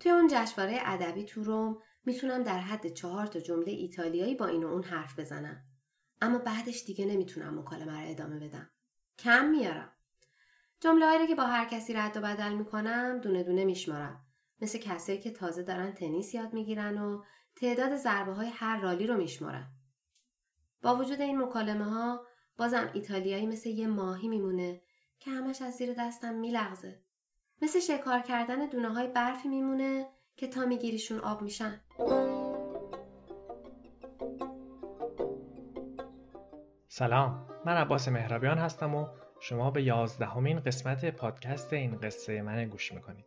توی اون جشنواره ادبی تو روم می‌تونم در حد چهار تا جمله ایتالیایی با این و اون حرف بزنم. اما بعدش دیگه نمی‌تونم مکالمه رو ادامه بدم. کم میارم. جمله هایی که با هر کسی رد و بدل می‌کنم دونه دونه میشمارم. مثل کسایی که تازه دارن تنیس یاد می‌گیرن و تعداد ضربه های هر رالی رو میشمارن. با وجود این مکالمه ها بازم ایتالیایی مثل یه ماهی میمونه که همش از زیر دستم میلغزه. مثل شکار کردن دونه های برفی میمونه که تا میگیریشون آب میشن. سلام من عباس مهرابیان هستم و شما به یازدهمین قسمت پادکست این قصه من گوش می‌کنید.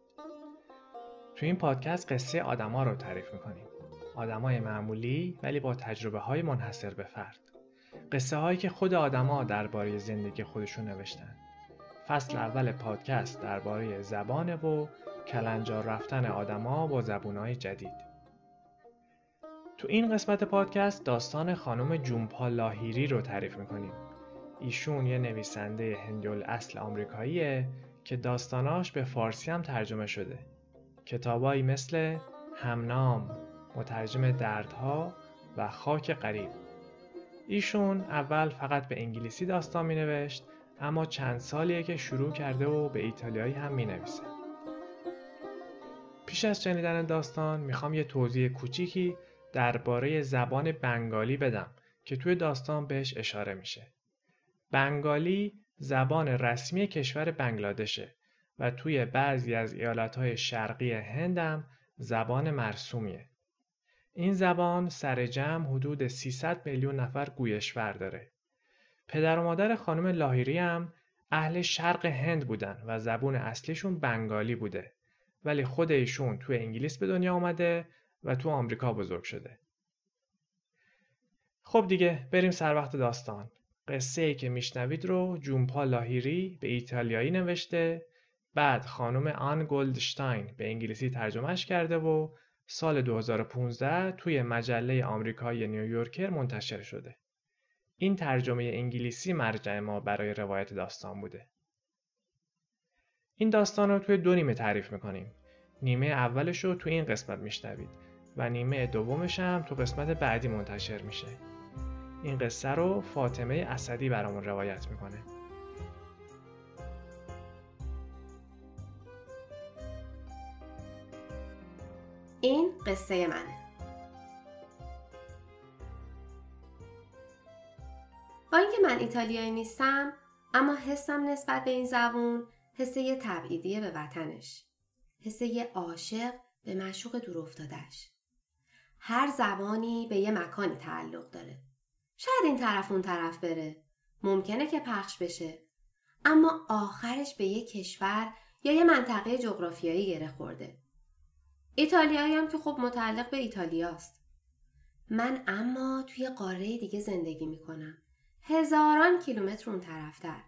تو این پادکست قصه آدما رو تعریف می‌کنیم. آدمای معمولی ولی با تجربه های منحصر به فرد. قصه هایی که خود آدما درباره زندگی خودشون نوشتن. فصل اول پادکست درباره زبان و کلنجار رفتن آدما با زبونهای جدید. تو این قسمت پادکست داستان خانم جونپا لاهیری رو تعریف می‌کنیم. ایشون یه نویسنده هندیول اصل آمریکاییه که داستاناش به فارسی هم ترجمه شده. کتابایی مثل همنام مترجم دردها و خاک قریب. ایشون اول فقط به انگلیسی داستان می نوشت اما چند سالیه که شروع کرده و به ایتالیایی هم می نویسه. پیش از شنیدن داستان می‌خوام یه توضیح کوچیکی درباره زبان بنگالی بدم که توی داستان بهش اشاره میشه. بنگالی زبان رسمی کشور بنگلادشه و توی بعضی از ایالتهای شرقی هندم زبان مرسومیه. این زبان سر جمع حدود 300 میلیون نفر گویشور داره. پدر و مادر خانم لاهیری هم اهل شرق هند بودن و زبون اصلیشون بنگالی بوده. ولی خود ایشون تو انگلیس به دنیا آمده و تو آمریکا بزرگ شده. خب دیگه بریم سر وقت داستان. قصه ای که میشنوید رو جونپا لاهیری به ایتالیایی نوشته بعد خانم آن گلدشتاین به انگلیسی ترجمهش کرده و سال 2015 توی مجله آمریکایی نیویورکر منتشر شده. این ترجمه انگلیسی مرجع ما برای روایت داستان بوده. این داستان رو توی دو نیمه تعریف می‌کنیم. نیمه اولش رو توی این قسمت میشنوید و نیمه دومش هم تو قسمت بعدی منتشر میشه. این قصه رو فاطمه اسدی برامون روایت می‌کنه. این قصه منه. با اینکه من ایتالیایی نیستم اما حسم نسبت به این زبون حس یه به وطنش. حس یه عاشق به مشوق دور افتادش. هر زبانی به یه مکانی تعلق داره. شاید این طرف اون طرف بره. ممکنه که پخش بشه. اما آخرش به یه کشور یا یه منطقه جغرافیایی گره خورده. ایتالیایی هم که خب متعلق به ایتالیاست. من اما توی قاره دیگه زندگی می‌کنم. هزاران کیلومتر اون طرفتر.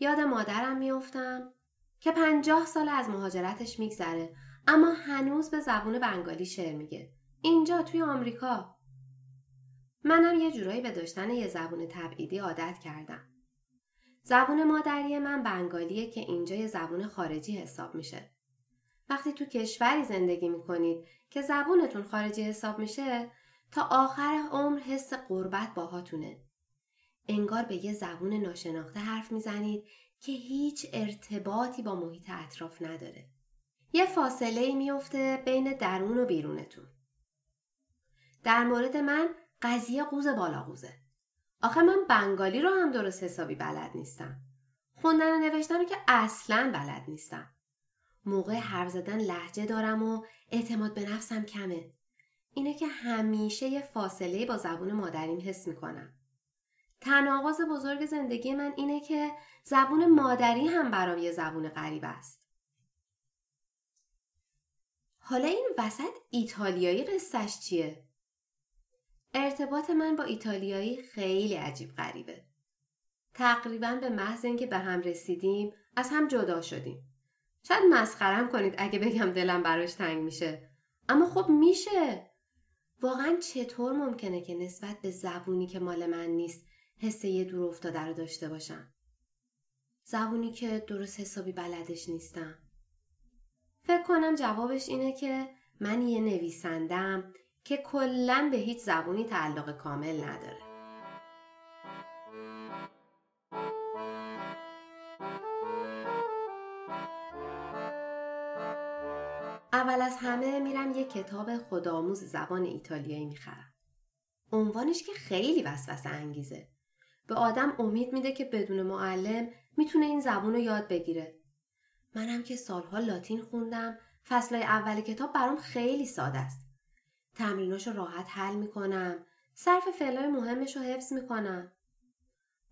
یاد مادرم میافتم که پنجاه سال از مهاجرتش میگذره اما هنوز به زبون بنگالی شعر میگه. اینجا توی آمریکا. منم یه جورایی به داشتن یه زبون تبعیدی عادت کردم. زبون مادری من بنگالیه که اینجا یه زبون خارجی حساب میشه. وقتی تو کشوری زندگی می‌کنید که زبونتون خارجی حساب میشه تا آخر عمر حس قربت باهاتونه. انگار به یه زبون ناشناخته حرف می‌زنید که هیچ ارتباطی با محیط اطراف نداره. یه فاصله میفته بین درون و بیرونتون. در مورد من قضیه قوز بالا قوزه. آخه من بنگالی رو هم درست حسابی بلد نیستم. خوندن و نوشتن رو که اصلا بلد نیستم. موقع حرف زدن لحجه دارم و اعتماد به نفسم کمه. اینه که همیشه یه فاصله با زبون مادریم حس می‌کنم. تناقض بزرگ زندگی من اینه که زبون مادری هم برام یه زبون غریب است. حالا این وسط ایتالیایی قصهش چیه؟ ارتباط من با ایتالیایی خیلی عجیب غریبه. تقریبا به محض اینکه به هم رسیدیم از هم جدا شدیم. شاید مسخرم کنید اگه بگم دلم براش تنگ میشه. اما خب میشه. واقعا چطور ممکنه که نسبت به زبونی که مال من نیست حسه یه دور افتاده رو داشته باشم؟ زبونی که درست حسابی بلدش نیستم. فکر کنم جوابش اینه که من یه نویسندم که کلا به هیچ زبونی تعلق کامل نداره. اول از همه میرم یه کتاب خودآموز زبان ایتالیایی می‌خرم. عنوانش که خیلی وسوسه انگیزه. به آدم امید میده که بدون معلم می‌تونه این زبون رو یاد بگیره. منم که سالها لاتین خوندم فصلهای اول کتاب برام خیلی ساده است. تمریناش رو راحت حل می‌کنم. صرف فعلای مهمش رو حفظ می‌کنم.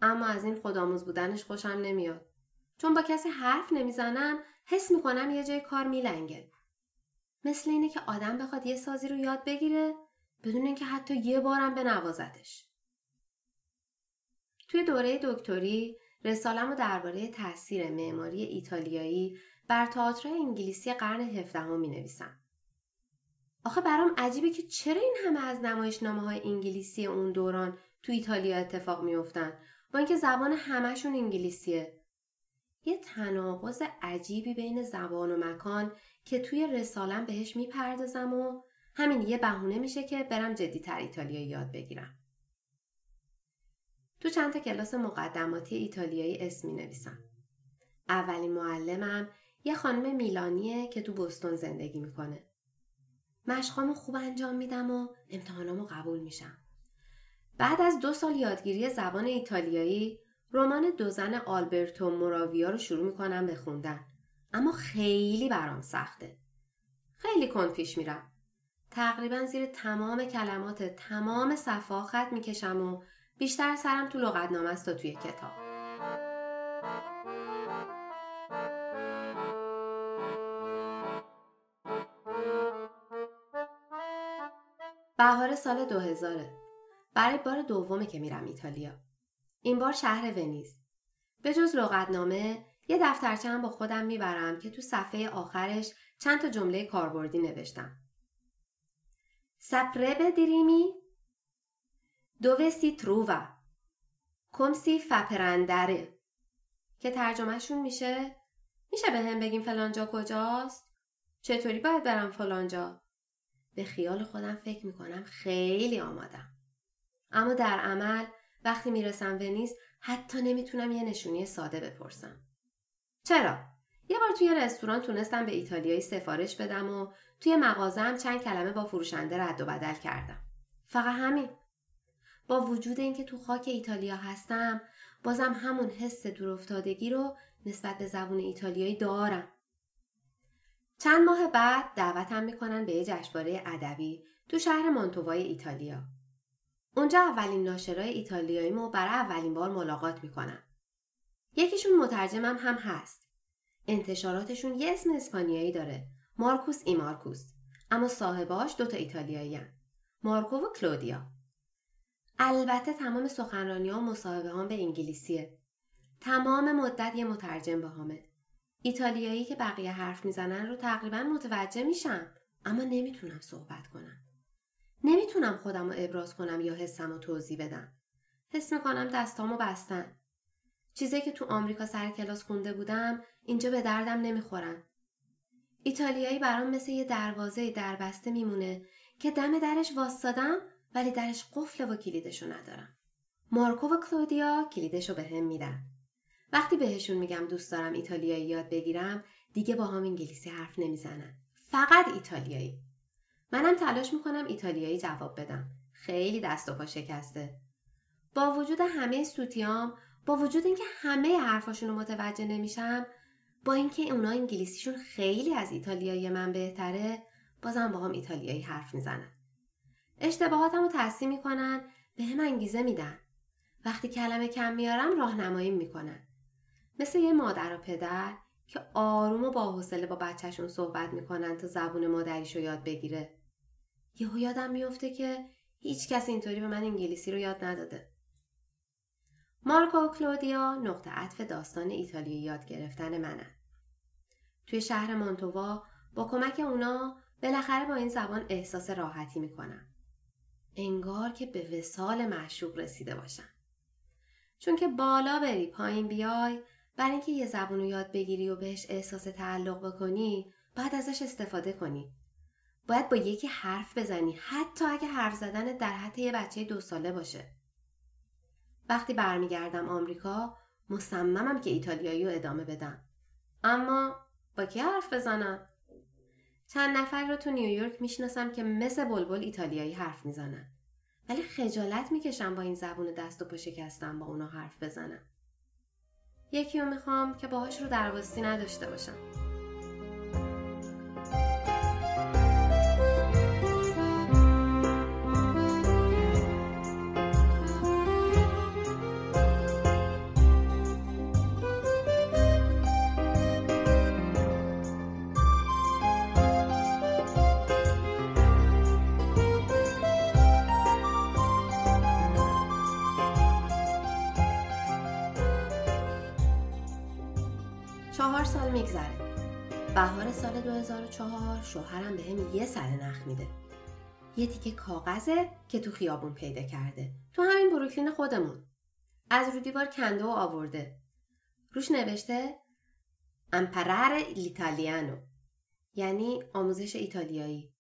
اما از این خودآموز بودنش خوشم نمیاد. چون با کسی حرف نمی‌زنم حس می‌کنم یه جای کار میلنگه. مثل اینه که آدم بخواد یه سازی رو یاد بگیره بدون اینکه حتی یه بارم به نوازتش. توی دوره دکتری رسالم رو درباره تاثیر معماری ایتالیایی بر تئاتر انگلیسی قرن هفدهم می نویسم. آخه برام عجیبه که چرا این همه از نمایشنامه های انگلیسی اون دوران تو ایتالیا اتفاق میافتن با اینکه زبان همشون انگلیسیه. یه تناقض عجیبی بین زبان و مکان که توی رسالم بهش می‌پردازم و همین یه بهونه میشه که برم جدیتر ایتالیایی یاد بگیرم. تو چند تا کلاس مقدماتی ایتالیایی اسم می نویسم. اولین معلمم یه خانم میلانیه که تو بستون زندگی می‌کنه. مشقامو خوب انجام میدم و امتحانامو قبول میشم. بعد از دو سال یادگیری زبان ایتالیایی رمان دو آلبرتو موراویا رو شروع می‌کنم به خوندن. اما خیلی برام سخته. خیلی کند پیش میرم. تقریبا زیر تمام کلمات تمام صفحه خط می‌کشم و بیشتر سرم تو لغتنامه است تا توی کتاب. بهار سال 2000 برای بار دومه که میرم ایتالیا. این بار شهر ونیز. به جز لغتنامه یه دفترچه هم با خودم می‌برم که تو صفحه آخرش چند تا جمله کاربردی نوشتم. سپربه دیریمی dove si trova come si fa که ترجمهشون میشه میشه به هم بگیم فلانجا کجاست؟ چطوری باید برم فلانجا؟ به خیال خودم فکر می‌کنم خیلی آمادم. اما در عمل وقتی می‌رسم ونیز حتی نمی‌تونم یه نشونی ساده بپرسم. چرا؟ یه بار توی رستوران تونستم به ایتالیایی سفارش بدم و توی مغازم چند کلمه با فروشنده رد و بدل کردم. فقط همین. با وجود اینکه تو خاک ایتالیا هستم بازم همون حس دورافتادگی رو نسبت به زبون ایتالیایی دارم. چند ماه بعد دعوتم می‌کنن به یه جشنواره ادبی تو شهر مانتووای ایتالیا. اونجا اولین ناشرای ایتالیاییمو برای اولین بار ملاقات می‌کنم. یکیشون مترجمم هم هست. انتشاراتشون یه اسم اسپانیایی داره. مارکوس ای مارکوس. اما صاحباش دوتا ایتالیایی مارکو و کلودیا. البته تمام سخنرانی ها و مصاحبه هم به انگلیسیه. تمام مدت یه مترجم همه. ایتالیایی که بقیه حرف می‌زنن رو تقریبا متوجه میشم اما نمی‌تونم صحبت کنم. نمی‌تونم خودم رو ابراز کنم یا حسم رو توضیح بدم. حس می‌کنم دستامو بستن. چیزی که تو آمریکا سر کلاس خونده بودم اینجا به دردم نمی‌خورن. ایتالیایی برام مثل یه دروازه دربسته میمونه که دم درش واستادم ولی درش قفل و کلیدشو ندارم. مارکو و کلودیا کلیدشو به هم میدن. وقتی بهشون میگم دوست دارم ایتالیایی یاد بگیرم دیگه با هم انگلیسی حرف نمی‌زنن. فقط ایتالیایی. منم تلاش می‌کنم ایتالیایی جواب بدم. خیلی دست و پا شکسته. با وجود همه سوتیام با وجود اینکه همه حرفاشون رو متوجه نمیشم با اینکه اونا انگلیسیشون خیلی از ایتالیایی من بهتره بازم با هم ایتالیایی حرف می‌زنن. اشتباهاتم رو تصحیح می‌کنن به هم انگیزه میدن. وقتی کلمه کم میارم راهنمایی می‌کنن. مثل یه مادر و پدر که آروم و با حوصله با بچهشون صحبت می‌کنن تا زبون مادریش رو یاد بگیره. یهو یادم میفته که هیچ کس اینطوری به من انگلیسی رو یاد نداده. مارکو و کلودیا نقطه عطف داستان ایتالیایی یاد گرفتن منن. توی شهر مانتووا با کمک اونا بالاخره با این زبان احساس راحتی می‌کنم. انگار که به وسال معشوق رسیده باشن. چون که بالا بری پایین بیای برای اینکه یه زبون رو یاد بگیری و بهش احساس تعلق بکنی باید ازش استفاده کنی. باید با یکی حرف بزنی حتی اگه حرف زدن در حد یه بچه دو ساله باشه. وقتی برمیگردم آمریکا مصممم که ایتالیایی رو ادامه بدم. اما با کی حرف بزنم؟ چند نفر رو تو نیویورک می‌شناسم که مثل بلبل ایتالیایی حرف می‌زنن. ولی خجالت می‌کشم با این زبون دست و پا شکستم با اونا حرف بزنم. یکی رو می‌خوام که باهاش رو درباستی نداشته باشم. چهار سال میگذره. بهار سال 2004 شوهرم به هم یه سر نخ میده. یه تیکه کاغذه که تو خیابون پیدا کرده. تو همین بروکلین خودمون. از رو دیوار کنده و آورده. روش نوشته امپرر لیتالیانو. یعنی آموزش ایتالیایی.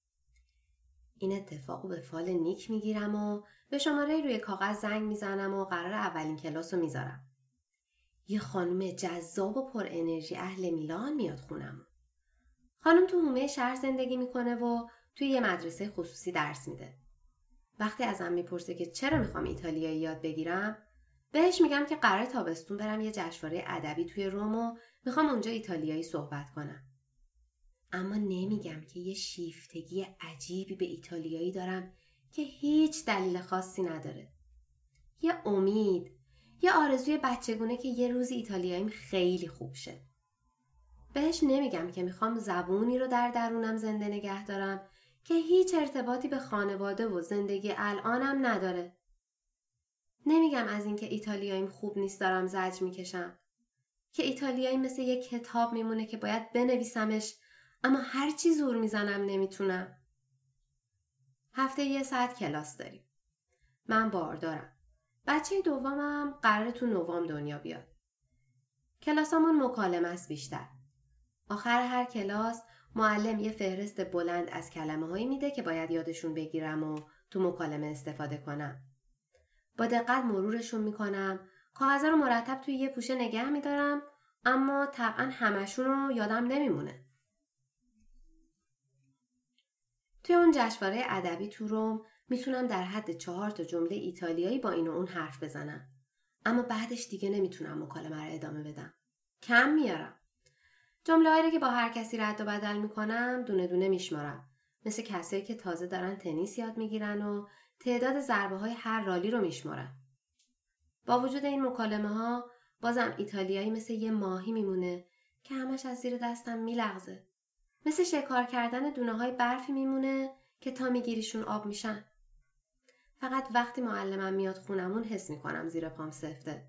این اتفاقو به فال نیک می‌گیرم و به شماره روی کاغذ زنگ می‌زنم و قرار اولین کلاس رو می‌ذارم. یه خانم جذاب و پر انرژی اهل میلان میاد خونم. خانم تو حومه شهر زندگی می‌کنه و توی یه مدرسه خصوصی درس میده. وقتی ازم می‌پرسه که چرا می‌خوام ایتالیایی یاد بگیرم بهش میگم که قرار تابستون برم یه جشنواره ادبی توی روم و می‌خوام اونجا ایتالیایی صحبت کنم. اما نمیگم که یه شیفتگی عجیبی به ایتالیایی دارم که هیچ دلیل خاصی نداره. یه امید، یه آرزوی بچگونه که یه روزی ایتالیاییم خیلی خوب شه. بهش نمیگم که می‌خوام زبونی رو در درونم زنده نگه دارم که هیچ ارتباطی به خانواده و زندگی الانم نداره. نمیگم از اینکه ایتالیاییم خوب نیست دارم زج می‌کشم. که ایتالیایی مثل یه کتاب میمونه که باید بنویسمش اما هرچی زور می‌زنم نمی‌تونم. هفته یه ساعت کلاس داریم. من باردارم. بچه دومم قرار تو نوام دنیا بیاد. کلاسامون مکالمه است بیشتر. آخر هر کلاس معلم یه فهرست بلند از کلمه هایی میده که باید یادشون بگیرم و تو مکالمه استفاده کنم. با دقت مرورشون می‌کنم کاغذا رو مرتب توی یه پوشه نگه میدارم اما طبعا همشون رو یادم نمیمونه. توی اون جشنواره ادبی تو روم می‌تونم در حد چهار تا جمله ایتالیایی با این و اون حرف بزنم. اما بعدش دیگه نمی‌تونم مکالمه رو ادامه بدم. کم میارم. جمله هایی که با هر کسی رد و بدل می‌کنم دونه دونه میشمارم. مثل کسایی که تازه دارن تنیس یاد می‌گیرن و تعداد ضربه های هر رالی رو میشمارن. با وجود این مکالمه ها بازم ایتالیایی مثل یه ماهی میمونه که همش از زیر دستم میلغزه. مثل شکار کردن دونه های برفی میمونه که تا میگیریشون آب میشن. فقط وقتی معلمم میاد خونمون حس می‌کنم زیر پام سفته.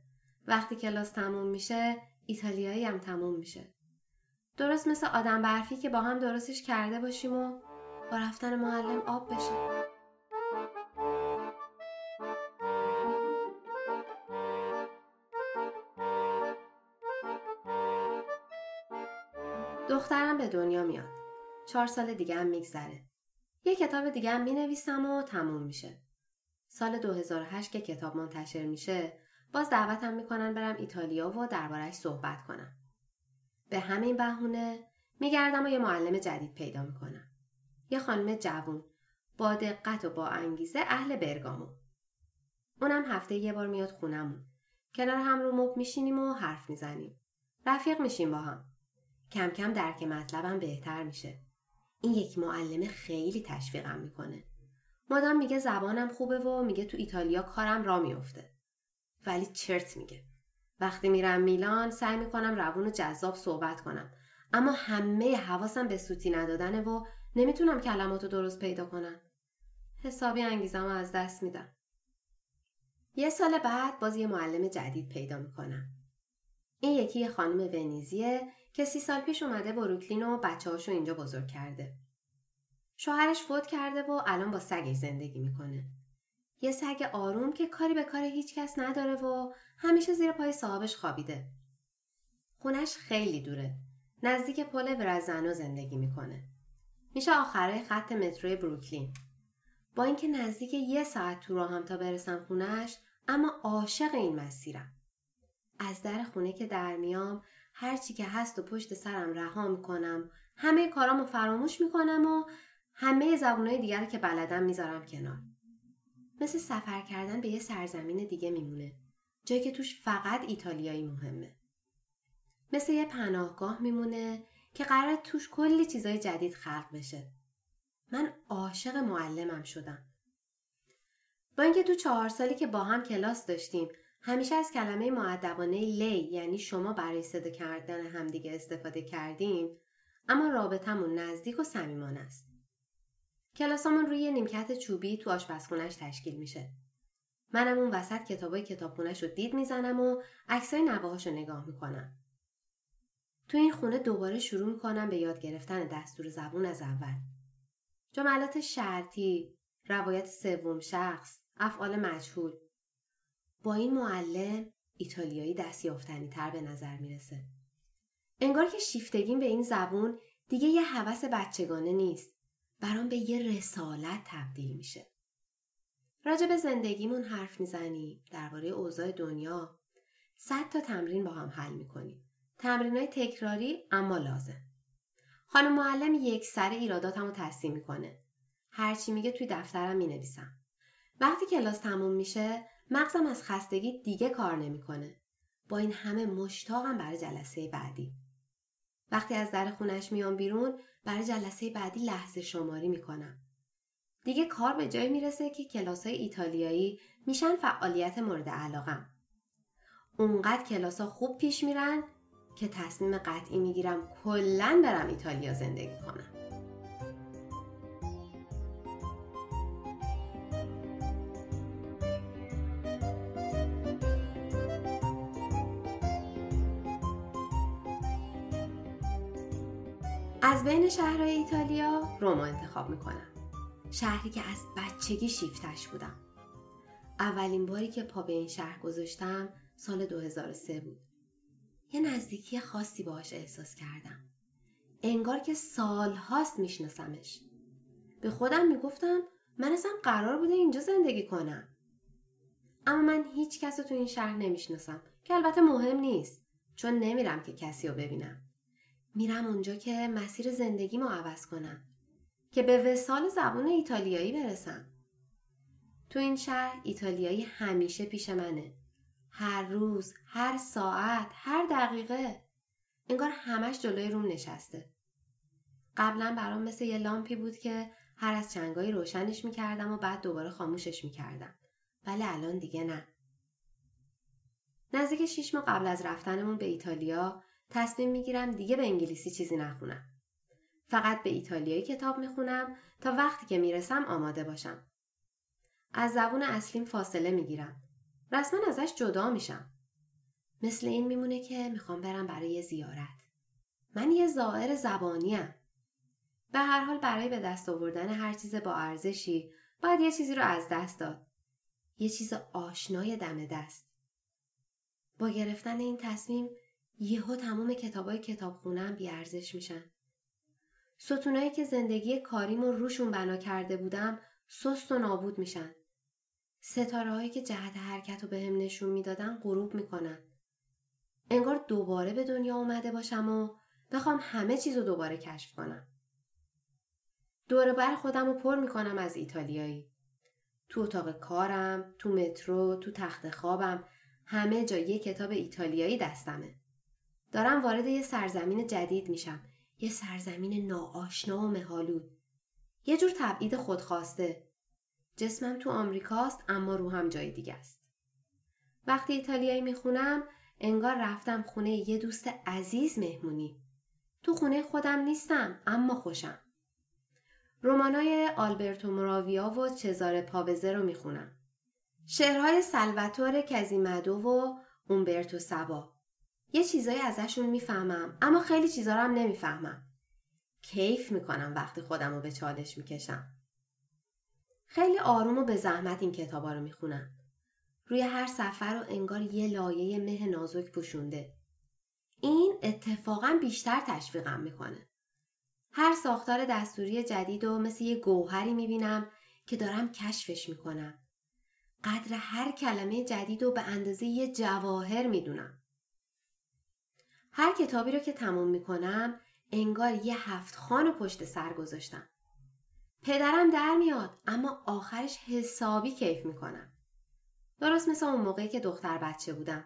وقتی کلاس تموم میشه ایتالیایی هم تموم میشه. درست مثل آدم برفی که با هم درستش کرده باشیم و با رفتن معلم آب بشه. دخترم به دنیا میاد. چهار سال دیگه هم میگذره. یه کتاب دیگه هم می‌نویسم و تموم میشه. سال 2008 که کتاب منتشر میشه باز دعوتم می‌کنن برم ایتالیا و دربارش صحبت کنم. به همین بهونه میگردم و یه معلم جدید پیدا می‌کنم. یه خانم جوون با دقت و با انگیزه اهل برگامو. اونم هفته یه بار میاد خونمون. کنار هم رو مب میشینیم و حرف می‌زنیم. رفیق میشیم با هم. کم کم درک مطلبم بهتر میشه. این یک معلمه خیلی تشویقم می‌کنه. مادام میگه زبانم خوبه و میگه تو ایتالیا کارم را میفته. ولی چرت میگه. وقتی میرم میلان سعی می‌کنم روون و جذاب صحبت کنم. اما همه حواسم به سوتی ندادنه و نمی‌تونم کلماتو درست پیدا کنم. حسابی انگیزم از دست میدم. یه سال بعد باز یه معلم جدید پیدا می‌کنم. این یکی خانم ونیزیه که سی سال پیش اومده بروکلین و بچه هاشو اینجا بزرگ کرده. شوهرش فوت کرده و الان با سگش زندگی می‌کنه. یه سگ آروم که کاری به کار هیچ کس نداره و همیشه زیر پای صاحبش خوابیده. خونش خیلی دوره. نزدیک پل برزنو زندگی می‌کنه. میشه آخره خط متروی بروکلین. با اینکه نزدیک یه ساعت تو راهم تا برسم خونش اما عاشق این مسیرم. از در خونه که در میام هرچی که هست و پشت سرم رها می‌کنم همه کارامو فراموش می‌کنم و همه زبونهای دیگر که بلدم می‌ذارم کنار. مثل سفر کردن به یه سرزمین دیگه میمونه. جایی که توش فقط ایتالیایی مهمه. مثل یه پناهگاه میمونه که قرار توش کلی چیزای جدید خلق بشه. من عاشق معلمم شدم. با اینکه تو چهار سالی که با هم کلاس داشتیم همیشه از کلمه معدبانه لی یعنی شما برای صدا کردن همدیگه استفاده کردیم اما رابطمون نزدیک و صمیمانه است. کلاسامون روی نیمکت چوبی تو آشپزخونش تشکیل میشه. منم اون وسط کتابای کتابخونش رو دید می‌زنم و عکسای نواهاش رو نگاه می‌کنم. تو این خونه دوباره شروع می‌کنم به یاد گرفتن دستور زبون از اول. جملات شرطی، روایت سوم شخص، افعال مجهول. با این معلم ایتالیایی دستیافتنی تر به نظر می‌رسه. انگار که شیفتگیم به این زبون دیگه یه حوس بچگانه نیست. برام به یه رسالت تبدیل میشه. راجع به زندگیمون حرف می‌زنیم درباره اوضاع دنیا صد تا تمرین با هم حل می‌کنیم تمرین های تکراری اما لازم. خانم معلم یک سر ایراداتم رو تصدیم می‌کنه هرچی میگه توی دفترم می‌نویسم. وقتی کلاس تموم میشه مغزم از خستگی دیگه کار نمی‌کنه. با این همه مشتاقم برای جلسه بعدی. وقتی از در خونش میام بیرون برای جلسه بعدی لحظه شماری می‌کنم دیگه کار به جای می‌رسه که کلاس های ایتالیایی میشن فعالیت مورد علاقم. اونقدر کلاس ها خوب پیش میرن که تصمیم قطعی می‌گیرم کلا برم ایتالیا زندگی کنم. از بین شهرهای ایتالیا روما انتخاب می‌کنم. شهری که از بچگی شیفتش بودم. اولین باری که پا به این شهر گذاشتم سال 2003 بود. یه نزدیکی خاصی باهاش احساس کردم. انگار که سالهاست میشناسمش. به خودم می‌گفتم من اصلا قرار بوده اینجا زندگی کنم. اما من هیچ کس تو این شهر نمی‌شناسم که البته مهم نیست چون نمیرم که کسی رو ببینم. میرم اونجا که مسیر زندگیمو عوض کنم. که به وسال زبون ایتالیایی برسم. تو این شهر ایتالیایی همیشه پیش منه. هر روز، هر ساعت، هر دقیقه. انگار همش جلوی روم نشسته. قبلا برام مثل یه لامپی بود که هر از چنگایی روشنش می‌کردم و بعد دوباره خاموشش می‌کردم. ولی الان دیگه نه. نزدیک شیش ماه قبل از رفتنمون به ایتالیا تصمیم می‌گیرم دیگه به انگلیسی چیزی نخونم. فقط به ایتالیایی کتاب می‌خونم تا وقتی که می‌رسم آماده باشم. از زبون اصلیم فاصله می‌گیرم. رسما ازش جدا میشم. مثل این میمونه که می‌خوام برم برای زیارت. من یه زائر زبانیم. به هر حال برای به دست آوردن هر چیز با ارزشی باید یه چیزی رو از دست داد. یه چیز آشنای دم دست. با گرفتن این تصمیم یهو تمام کتابای کتابخونم بیارزش میشن. ستونایی که زندگی کاریم رو روشون بنا کرده بودم سست و نابود میشن. ستاره هایی که جهت حرکت رو به هم نشون می‌دادن غروب می‌کنن. انگار دوباره به دنیا اومده باشم و بخوام همه چیز رو دوباره کشف کنم. دوره بر خودم رو پر می‌کنم از ایتالیایی. تو اتاق کارم، تو مترو، تو تخت خوابم همه جا یه کتاب ایتالیایی دستمه. دارم وارد یه سرزمین جدید میشم یه سرزمین ناآشنا و مهالود. یه جور تبعید خودخواسته. جسمم تو آمریکاست اما روحم جای دیگه است. وقتی ایتالیایی می‌خونم انگار رفتم خونه یه دوست عزیز مهمونی. تو خونه خودم نیستم اما خوشم. رومانای آلبرتو مراویا و چزار پاوزه رو می‌خونم. شعرهای سلواتور کزیمدو و اومبرتو سبا. یه چیزایی ازشون می‌فهمم اما خیلی چیزا رو هم نمی‌فهمم. کیف می‌کنم وقتی خودم رو به چالش می‌کشم. خیلی آروم و به زحمت این کتابا رو می‌خونم. روی هر سفر رو انگار یه لایه مه نازک پوشونده. این اتفاقا بیشتر تشویقم می‌کنه. هر ساختار دستوری جدید و مثل یه گوهری می‌بینم که دارم کشفش می‌کنم. قدر هر کلمه جدید و به اندازه یه جواهر می‌دونم. هر کتابی رو که تموم می‌کنم انگار یه هفت خان پشت سر گذاشتم. پدرم در میاد اما آخرش حسابی کیف می‌کنم. درست مثل اون موقعی که دختر بچه بودم.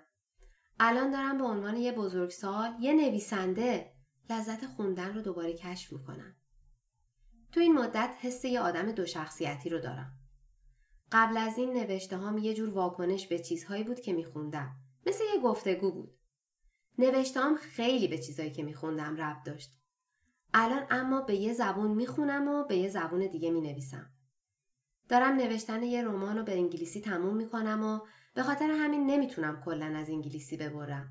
الان دارم به عنوان یه بزرگسال یه نویسنده لذت خوندن رو دوباره کشف می‌کنم. تو این مدت حس یه آدم دو شخصیتی رو دارم. قبل از این نوشته هم یه جور واکنش به چیزهایی بود که میخوندم. مثل یه گفتگو بود. نوشته هم خیلی به چیزهایی که میخوندم ربط داشت. الان اما به یه زبون می‌خونم و به یه زبون دیگه می‌نویسم. دارم نوشتن یه رمان رو به انگلیسی تموم می‌کنم و به خاطر همین نمی‌تونم کلا از انگلیسی ببرم.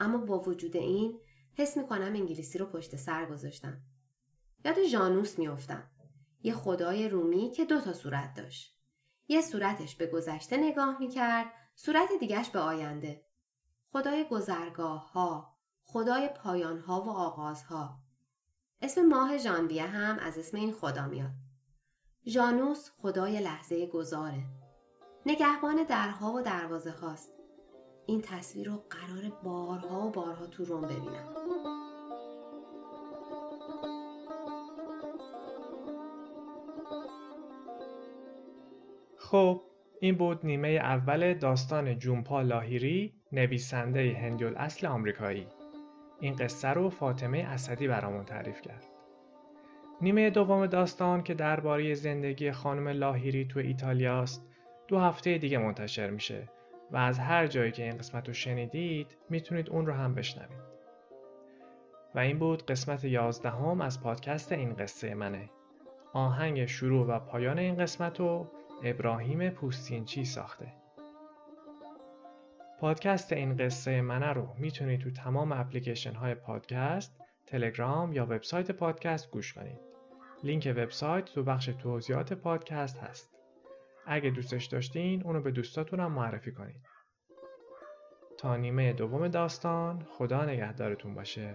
اما با وجود این حس می‌کنم انگلیسی رو پشت سر گذاشتم. یاد ژانوس میافتم. یه خدای رومی که دو تا صورت داشت. یه صورتش به گذشته نگاه می‌کرد، صورت دیگش به آینده. خدای گذرگاه ها، خدای پایان ها و آغاز ها. اسم ماه ژانویه هم از اسم این خدا میاد. ژانوس خدای لحظه گذاره. نگهبان درها و دروازه هاست. این تصویر رو قرار بارها و بارها تو روم ببینم. خب این بود نیمه اول داستان جونپا لاهیری نویسنده هندیول اصل آمریکایی. این قصه رو فاطمه اسدی برامون تعریف کرد. نیمه دوم داستان که درباره زندگی خانم لاهیری تو ایتالیاست دو هفته دیگه منتشر میشه و از هر جایی که این قسمت رو شنیدید می‌تونید اون رو هم بشنوید. و این بود قسمت یازدهم از پادکست این قصه منه. آهنگ شروع و پایان این قسمت رو ابراهیم پوستینچی ساخته. پادکست این قصه منه رو می‌تونید تو تمام اپلیکیشن های پادکست تلگرام یا وبسایت پادکست گوش کنید. لینک وبسایت تو بخش توضیحات پادکست هست. اگه دوستش داشتین اونو به دوستاتون هم معرفی کنید. تا نیمه دوم داستان خدا نگهدارتون باشه.